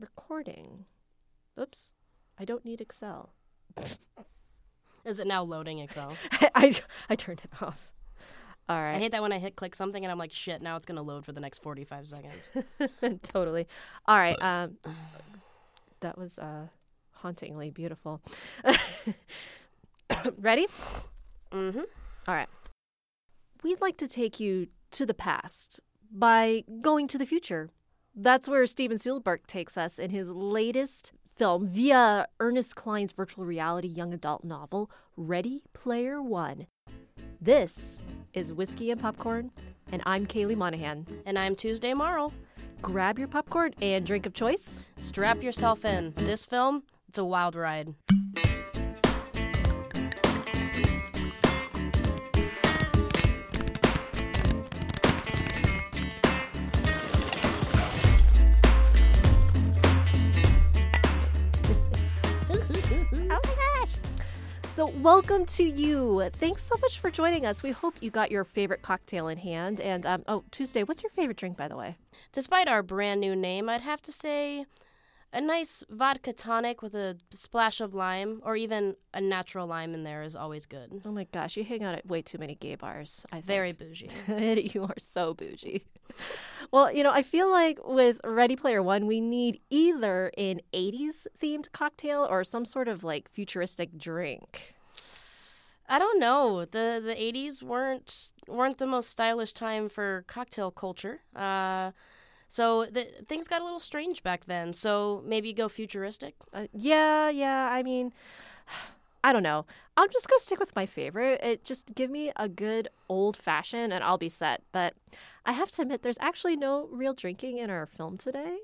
recording. Oops. I don't need Excel. Is it now loading Excel? I I turned it off. All right. I hate that when I hit click something and I'm like, shit, now it's gonna load for the next 45 seconds. totally. All right. Um, that was uh, hauntingly beautiful. Ready? mm-hmm. All right. We'd like to take you to the past by going to the future. That's where Steven Spielberg takes us in his latest film via Ernest Cline's virtual reality young adult novel, Ready Player One. This is Whiskey and Popcorn, and I'm Kaylee Monahan. And I'm Tuesday Marl. Grab your popcorn and drink of choice. Strap yourself in. This film, it's a wild ride. So, welcome to you. Thanks so much for joining us. We hope you got your favorite cocktail in hand. And, um, oh, Tuesday, what's your favorite drink, by the way? Despite our brand new name, I'd have to say a nice vodka tonic with a splash of lime, or even a natural lime in there is always good. Oh my gosh, you hang out at way too many gay bars. I think. Very bougie. you are so bougie. Well, you know, I feel like with Ready Player One, we need either an 80s themed cocktail or some sort of like futuristic drink. I don't know. The the 80s weren't weren't the most stylish time for cocktail culture. Uh, so the, things got a little strange back then. So maybe go futuristic. Uh, yeah, yeah. I mean, I don't know. I'm just gonna stick with my favorite. It just give me a good old fashioned, and I'll be set. But I have to admit, there's actually no real drinking in our film today.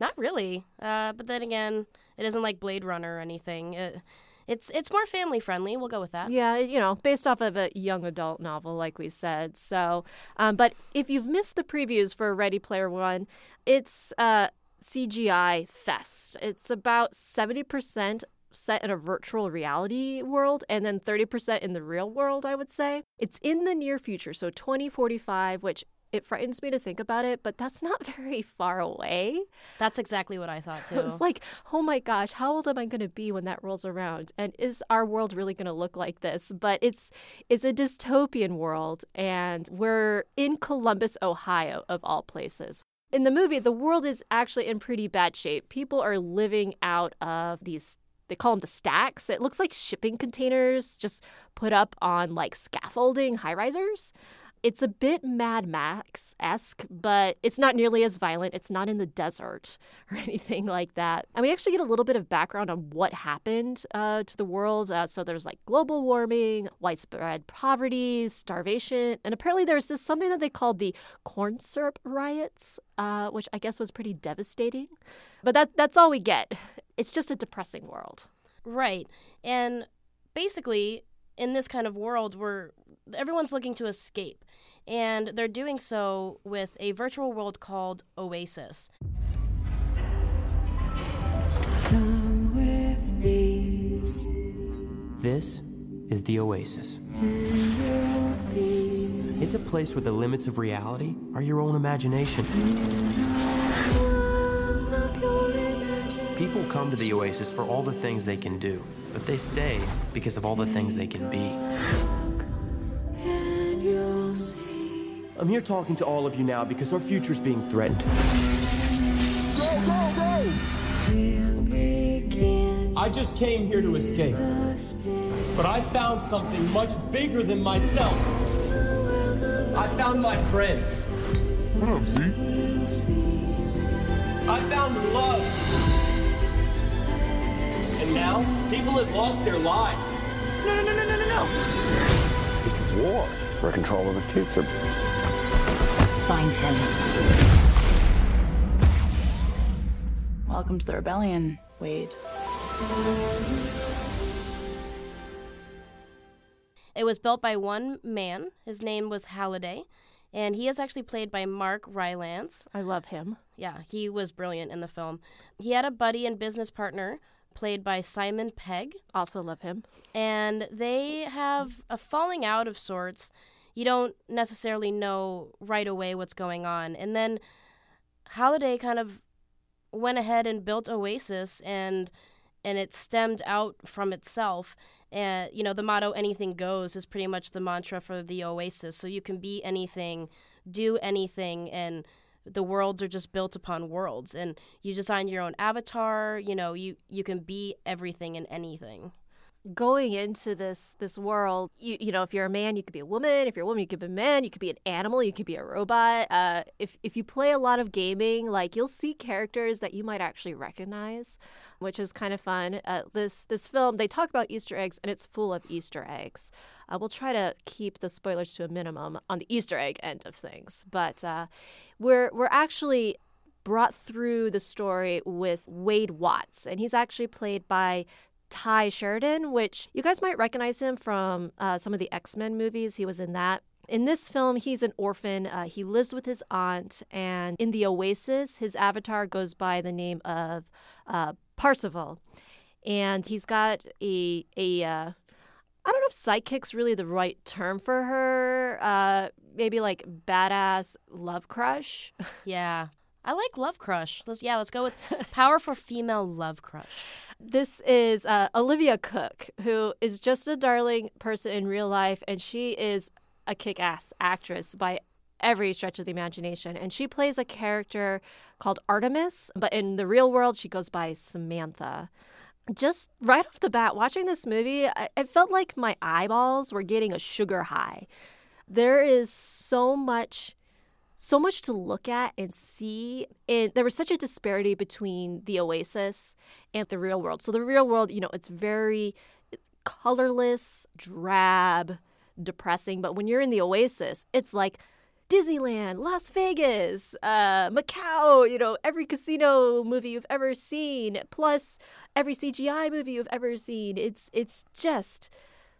Not really. Uh, but then again, it isn't like Blade Runner or anything. It, it's it's more family friendly. We'll go with that. Yeah, you know, based off of a young adult novel, like we said. So, um, but if you've missed the previews for Ready Player One, it's uh, CGI fest. It's about seventy percent set in a virtual reality world and then 30% in the real world, I would say. It's in the near future, so 2045, which it frightens me to think about it, but that's not very far away. That's exactly what I thought too. It's like, oh my gosh, how old am I going to be when that rolls around? And is our world really going to look like this? But it's it's a dystopian world, and we're in Columbus, Ohio, of all places. In the movie, the world is actually in pretty bad shape. People are living out of these they call them the stacks. It looks like shipping containers just put up on like scaffolding high risers. It's a bit Mad Max esque, but it's not nearly as violent. It's not in the desert or anything like that. And we actually get a little bit of background on what happened uh, to the world. Uh, so there's like global warming, widespread poverty, starvation, and apparently there's this something that they called the corn syrup riots, uh, which I guess was pretty devastating. But that that's all we get. It's just a depressing world. Right. And basically, in this kind of world where everyone's looking to escape, and they're doing so with a virtual world called Oasis. Come with me, This is the Oasis. and you'll be It's a place where the limits of reality are your own imagination. world of pure imagination. People come to the Oasis for all the things they can do, but they stay because of all the things they can be. I'm here talking to all of you now because our future's being threatened. we'll begin I just came here to escape, but I found something much bigger than myself. I found my friends. We'll see I found love. And now, people have lost their lives. No, no, no, no, no, no, no. This is war. We're in control of the future. Find him. Welcome to the rebellion, Wade. It was built by one man. His name was Halliday, and he is actually played by Mark Rylance. I love him. Yeah, he was brilliant in the film. He had a buddy and business partner played by Simon Pegg, Also love him. and they have a falling out of sorts. You don't necessarily know right away what's going on. And then Halliday kind of went ahead and built Oasis and and it stemmed out from itself. And you know, the motto "anything goes" is pretty much the mantra for the Oasis. So you can be anything, do anything, and the worlds are just built upon worlds. And you design your own avatar. You know, you you can be everything and anything going into this this world you you know if you're a man you could be a woman. If you're a woman you could be a man. You could be an animal. You could be a robot. Uh, if if you play a lot of gaming like you'll see characters that you might actually recognize which is kind of fun. Uh, this this film they talk about easter eggs and it's full of easter eggs. Uh, we'll try to keep the spoilers to a minimum on the easter egg end of things. But uh, we're we're actually brought through the story with Wade Watts, and he's actually played by Tye Sheridan, which you guys might recognize him from uh, some of the X Men movies. He was in that. In this film, he's an orphan. Uh, he lives with his aunt, and in the Oasis, his avatar goes by the name of uh, and he's got a a uh, I don't know if psychic's really the right term for her. Uh, maybe like badass love crush. Yeah. I like Love Crush. Let's yeah, let's go with powerful female love crush. This is uh, Olivia Cooke, who is just a darling person in real life, and she is a kick ass actress by every stretch of the imagination. And she plays a character called Artemis, but in the real world, she goes by Samantha. Just right off the bat, watching this movie, I, it felt like my eyeballs were getting a sugar high. There is so much so much to look at and see. And there was such a disparity between the Oasis and the real world. So the real world, you know, it's very colorless, drab, depressing. But when you're in the Oasis, it's like Disneyland, Las Vegas, uh, Macau, you know, every casino movie you've ever seen, plus every CGI movie you've ever seen. It's it's just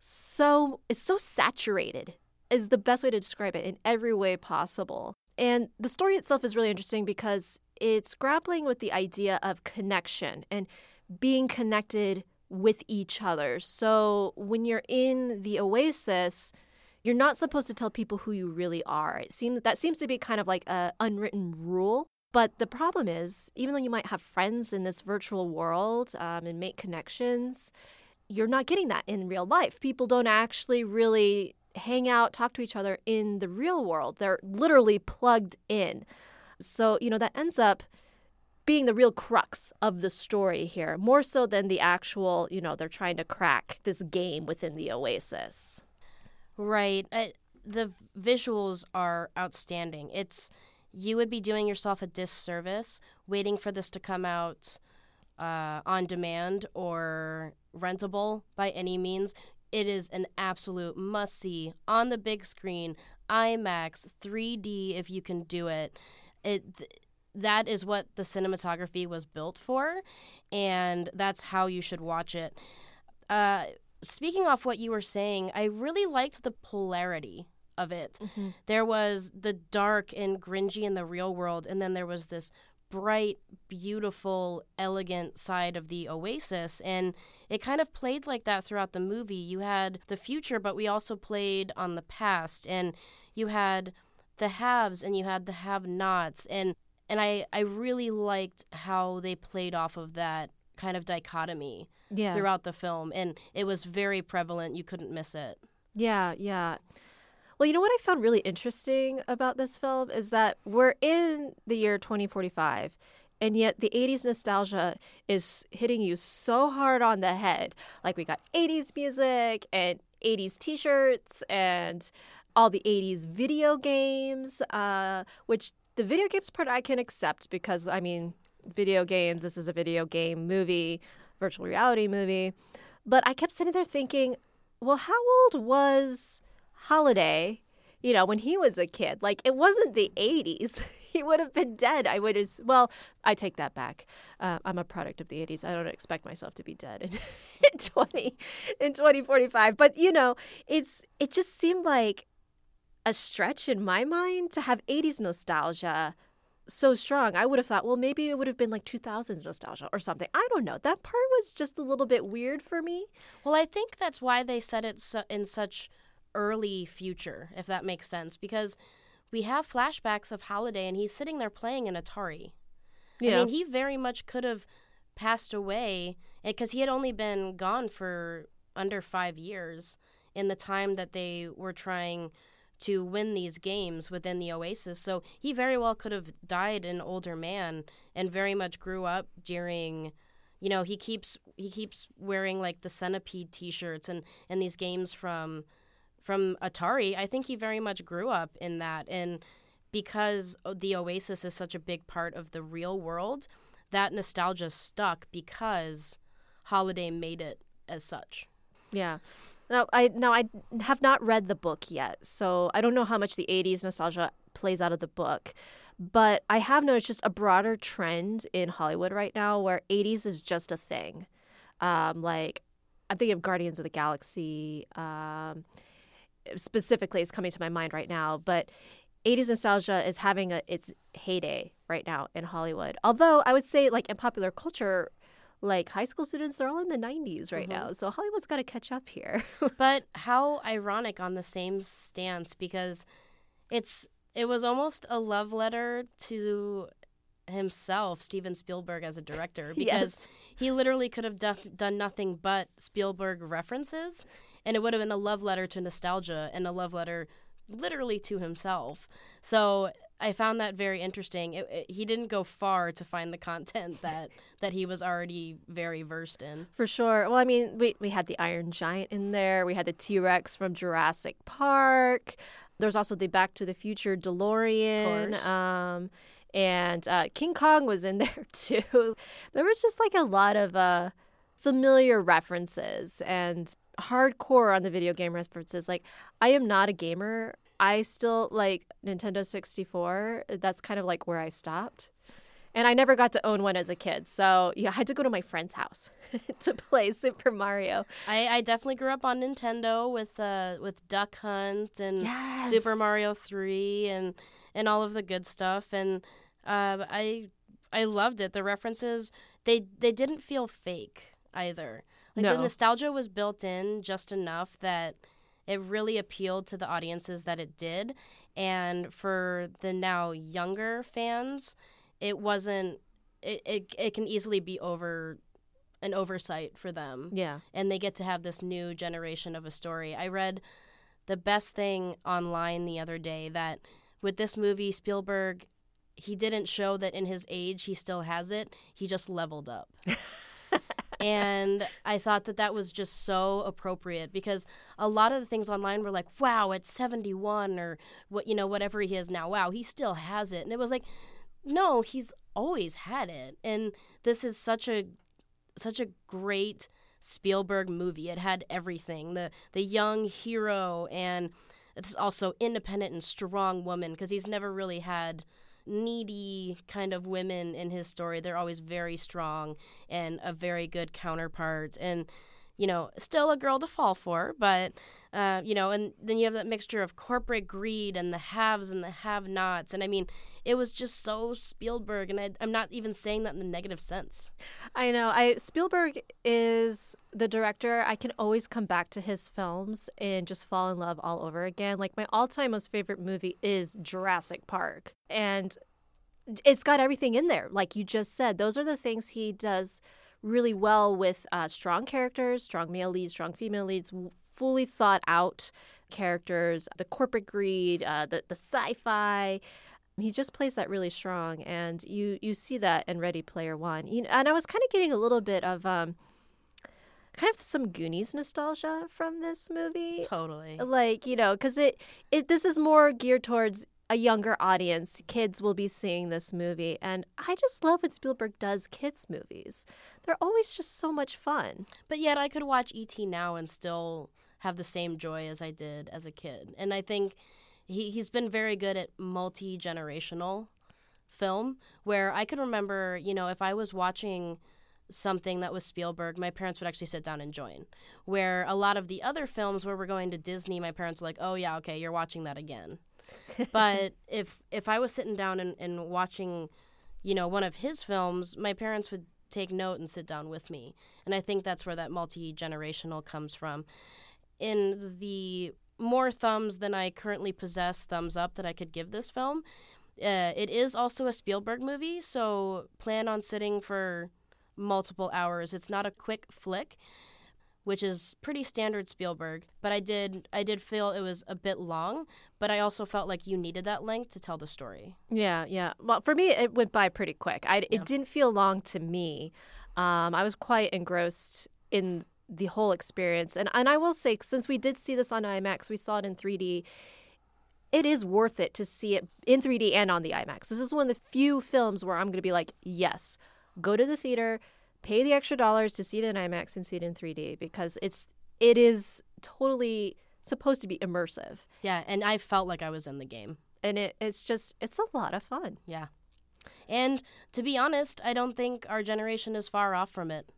so it's so saturated is the best way to describe it in every way possible. And the story itself is really interesting because it's grappling with the idea of connection and being connected with each other. So when you're in the oasis, you're not supposed to tell people who you really are. It seems that seems to be kind of like a unwritten rule. But the problem is, even though you might have friends in this virtual world um, and make connections, you're not getting that in real life. People don't actually really hang out, talk to each other in the real world. They're literally plugged in. So, you know, that ends up being the real crux of the story here, more so than the actual, you know, they're trying to crack this game within the Oasis. Right. Uh, the visuals are outstanding. It's you would be doing yourself a disservice waiting for this to come out uh, on demand or rentable by any means. It is an absolute must see on the big screen, IMAX, 3D if you can do it. It th- that is what the cinematography was built for, and that's how you should watch it. Uh, speaking off what you were saying, I really liked the polarity of it. There was the dark and gringy in the real world, and then there was this bright, beautiful, elegant side of the Oasis. And it kind of played like that throughout the movie. You had the future, but we also played on the past. And you had the haves and you had the have nots. And and I, I really liked how they played off of that kind of dichotomy Yeah. throughout the film. And it was very prevalent. You couldn't miss it. Yeah, yeah. Well, you know what I found really interesting about this film is that we're in the year 2045, and yet the 80s nostalgia is hitting you so hard on the head. Like, we got 80s music and 80s t shirts and all the 80s video games, uh, which the video games part I can accept because, I mean, video games, this is a video game movie, virtual reality movie. But I kept sitting there thinking, well, how old was Halliday, you know, when he was a kid? Like, it wasn't the 80s. he would have been dead. I would have, well, I take that back. Uh, I'm a product of the 80s. I don't expect myself to be dead in, in 20, in 2045. But, you know, it's, it just seemed like a stretch in my mind to have 80s nostalgia so strong. I would have thought, well, maybe it would have been like 2000s nostalgia or something. I don't know. That part was just a little bit weird for me. Well, I think that's why they said it so- in such early future, if that makes sense, because we have flashbacks of Halliday and he's sitting there playing an Atari. Yeah. I mean, he very much could have passed away eh, because he had only been gone for under five years in the time that they were trying to win these games within the Oasis. So he very well could have died an older man and very much grew up during you know, he keeps he keeps wearing like the centipede t-shirts and and these games from from Atari. I think he very much grew up in that and because the Oasis is such a big part of the real world, that nostalgia stuck because Halliday made it as such. Yeah. Now I now I have not read the book yet, so I don't know how much the '80s nostalgia plays out of the book. But I have noticed just a broader trend in Hollywood right now where '80s is just a thing. Um, like I'm thinking of Guardians of the Galaxy. Um, specifically, is coming to my mind right now, but 80s nostalgia is having a, its heyday right now in Hollywood. Although I would say, like in popular culture, like high school students, they're all in the 90s right mm-hmm. now. So Hollywood's got to catch up here. But how ironic on the same stance because it's it was almost a love letter to himself, Steven Spielberg as a director because Yes. he literally could have done nothing but Spielberg references and it would have been a love letter to nostalgia and a love letter literally to himself. So I found that very interesting. It, it- he didn't go far to find the content that that he was already very versed in. For sure. Well, I mean, we we had the Iron Giant in there. We had the T Rex from Jurassic Park. There's also the Back to the Future DeLorean. Um, and uh, King Kong was in there too. There was just like a lot of uh, familiar references and hardcore on the video game references. Like, I am not a gamer. I still like Nintendo 64. That's kind of like where I stopped. And I never got to own one as a kid. So yeah, I had to go to my friend's house to play Super Mario. I, I definitely grew up on Nintendo with uh with Duck Hunt and Yes. Super Mario Three and and all of the good stuff and uh, I I loved it. The references they they didn't feel fake either. Like No. the nostalgia was built in just enough that it really appealed to the audiences that it did, and for the now younger fans, it wasn't. It, it, it can easily be over an oversight for them Yeah. and they get to have this new generation of a story. I read the best thing online the other day that with this movie, Spielberg, he didn't show that in his age he still has it. He just leveled up. and I thought that that was just so appropriate because a lot of the things online were like, "Wow, at 71 or what you know whatever he is now. Wow, he still has it." And it was like, "No, he's always had it." And this is such a such a great Spielberg movie. It had everything the the young hero and it's also independent and strong woman because he's never really had needy kind of women in his story. They're always very strong and a very good counterpart and you know still a girl to fall for but uh, you know and then you have that mixture of corporate greed and the haves and the have nots and i mean it was just so spielberg and I, i'm not even saying that in the negative sense I know. I Spielberg is the director. I can always come back to his films and just fall in love all over again. Like my all-time most favorite movie is Jurassic Park, and it's got everything in there. Like you just said, those are the things he does really well with uh, strong characters, strong male leads, strong female leads, fully thought out characters, the corporate greed, uh, the the sci-fi. He just plays that really strong, and you you see that in Ready Player One. You know, and I was kind of getting a little bit of um, kind of some Goonies nostalgia from this movie totally like you know because it it this is more geared towards a younger audience kids will be seeing this movie and i just love when spielberg does kids movies they're always just so much fun But yet I could watch ET now and still have the same joy as I did as a kid. And I think he, he's been very good at multi generational film where I could remember, you know, if I was watching something that was Spielberg, my parents would actually sit down and join. Where a lot of the other films where we're going to Disney, my parents were like, oh, yeah, okay, you're watching that again. but if if I was sitting down and, and watching, you know, one of his films, my parents would take note and sit down with me. And I think that's where that multi generational comes from. In the more thumbs than I currently possess thumbs up that I could give this film, Uh, it is also a Spielberg movie, so plan on sitting for multiple hours. It's not a quick flick, which is pretty standard Spielberg. But I did I did feel it was a bit long, but I also felt like you needed that length to tell the story. Yeah, yeah. Well, for me, it went by pretty quick. I, Yeah. It didn't feel long to me. Um, I was quite engrossed in the whole experience. And, and I will say, since we did see this on IMAX, we saw it in 3D, it is worth it to see it in 3D and on the IMAX. This is one of the few films where I'm going to be like, yes, go to the theater, pay the extra dollars to see it in IMAX and see it in 3D because it's it is totally supposed to be immersive. Yeah, and I felt like I was in the game. And it, it's just it's a lot of fun. Yeah. And to be honest, I don't think our generation is far off from it.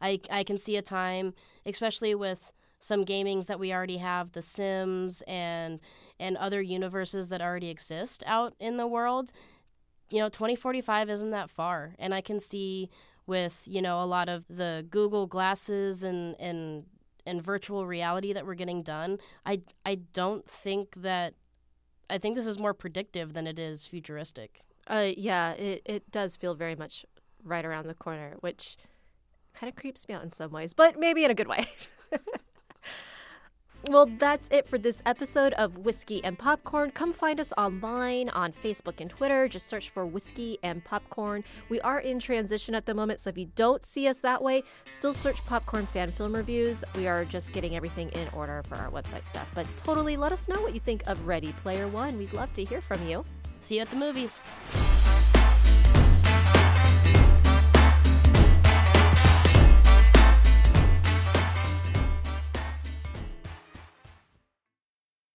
I, I can see a time, especially with some gamings that we already have, The Sims and and other universes that already exist out in the world. You know, 2045 isn't that far, and I can see with you know a lot of the Google glasses and and and virtual reality that we're getting done. I I don't think that I think this is more predictive than it is futuristic. Uh, yeah, it, it does feel very much right around the corner, which kind of creeps me out in some ways, but maybe in a good way. well, that's it for this episode of Whiskey and Popcorn. Come find us online on Facebook and Twitter. Just search for Whiskey and Popcorn. We are in transition at the moment, so if you don't see us that way, still search Popcorn Fan Film Reviews. We are just getting everything in order for our website stuff. But totally let us know what you think of Ready Player One. We'd love to hear from you. See you at the movies.